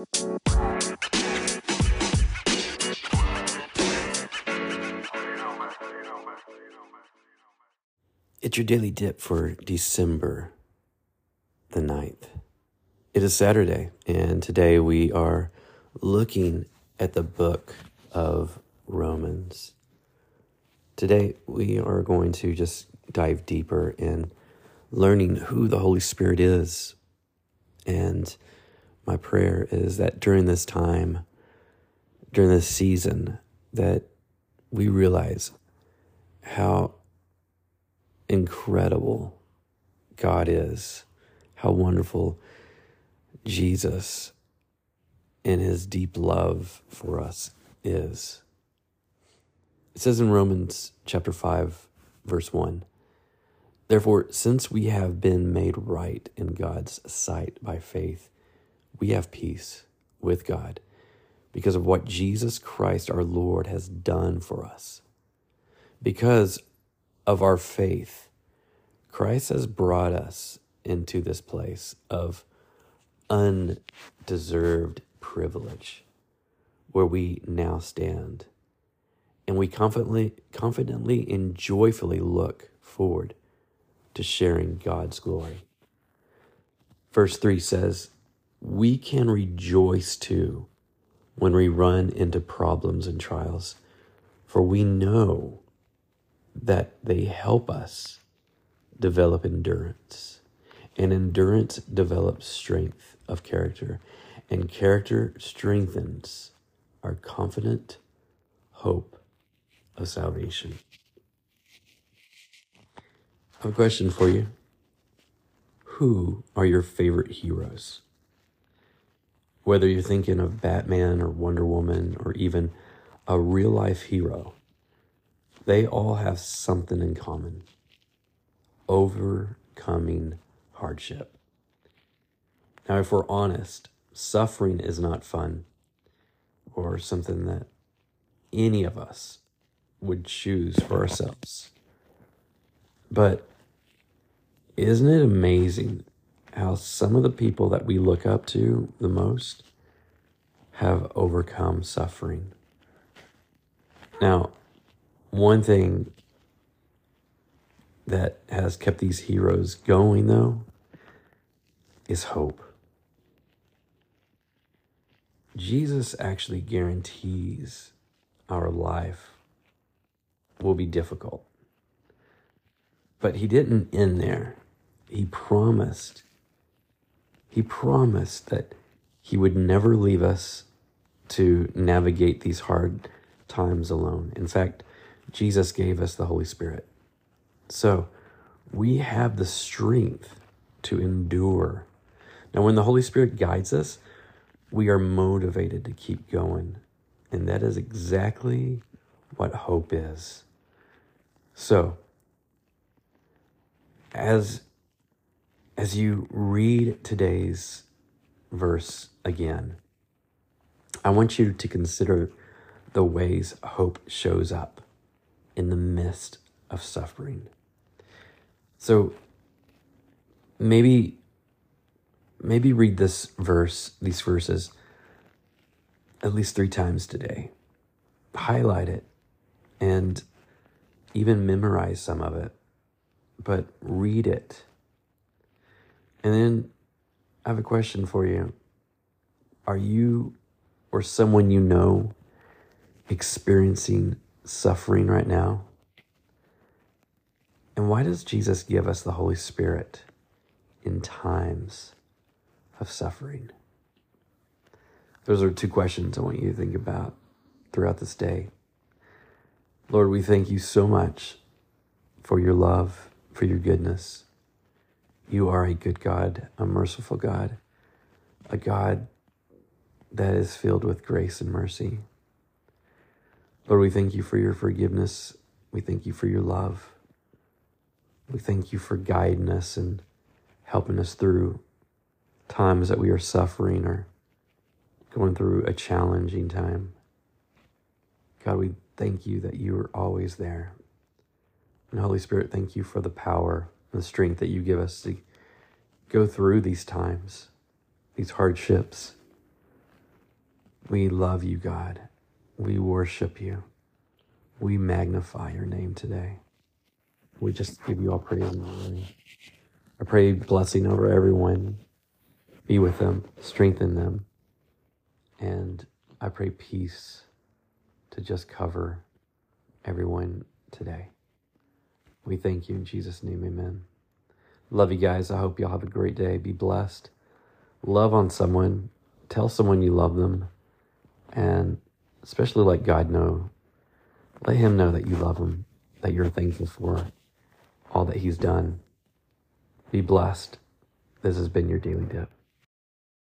It's your daily dip for December the 9th. It is Saturday, and today we are looking at the book of Romans. Today we are going to just dive deeper in learning who the Holy Spirit is. And my prayer is that during this time, during this season, that we realize how incredible God is, how wonderful Jesus and his deep love for us is. It says in Romans chapter 5, verse 1 Therefore, since we have been made right in God's sight by faith, we have peace with God because of what Jesus Christ our Lord has done for us. Because of our faith, Christ has brought us into this place of undeserved privilege where we now stand. And we confidently, confidently and joyfully look forward to sharing God's glory. Verse 3 says, We can rejoice too when we run into problems and trials, for we know that they help us develop endurance. And endurance develops strength of character. And character strengthens our confident hope of salvation. I have a question for you. Who are your favorite heroes? Whether you're thinking of Batman or Wonder Woman or even a real life hero, they all have something in common overcoming hardship. Now, if we're honest, suffering is not fun or something that any of us would choose for ourselves. But isn't it amazing how some of the people that we look up to the most have overcome suffering? Now, one thing that has kept these heroes going, though, is hope. Jesus actually guarantees our life will be difficult. But he didn't end there. He promised, he promised that he would never leave us to navigate these hard times alone. In fact, Jesus gave us the Holy Spirit. So we have the strength to endure. Now, when the Holy Spirit guides us, we are motivated to keep going. And that is exactly what hope is. So, as, as you read today's verse again, I want you to consider the ways hope shows up in the midst of suffering. So maybe maybe read this verse, these verses at least 3 times today. Highlight it and even memorize some of it, but read it. And then I have a question for you. Are you or someone you know experiencing suffering right now? And why does Jesus give us the Holy Spirit in times of suffering? Those are two questions I want you to think about throughout this day. Lord, we thank you so much for your love, for your goodness. You are a good God, a merciful God, a God that is filled with grace and mercy. Lord, we thank you for your forgiveness. We thank you for your love. We thank you for guiding us and helping us through times that we are suffering or going through a challenging time. God, we thank you that you are always there. And Holy Spirit, thank you for the power the strength that you give us to go through these times, these hardships, We love you, God. We worship you. We magnify your name today. We just give you all praise and glory. I pray blessing over everyone. Be with them, strengthen them. And I pray peace to just cover everyone today. We thank you in Jesus' name, amen. Love you guys. I hope y'all have a great day. Be blessed. Love on someone. Tell someone you love them. And especially let God know. Let Him know that you love Him, that you're thankful for all that He's done. Be blessed. This has been your Daily Dip.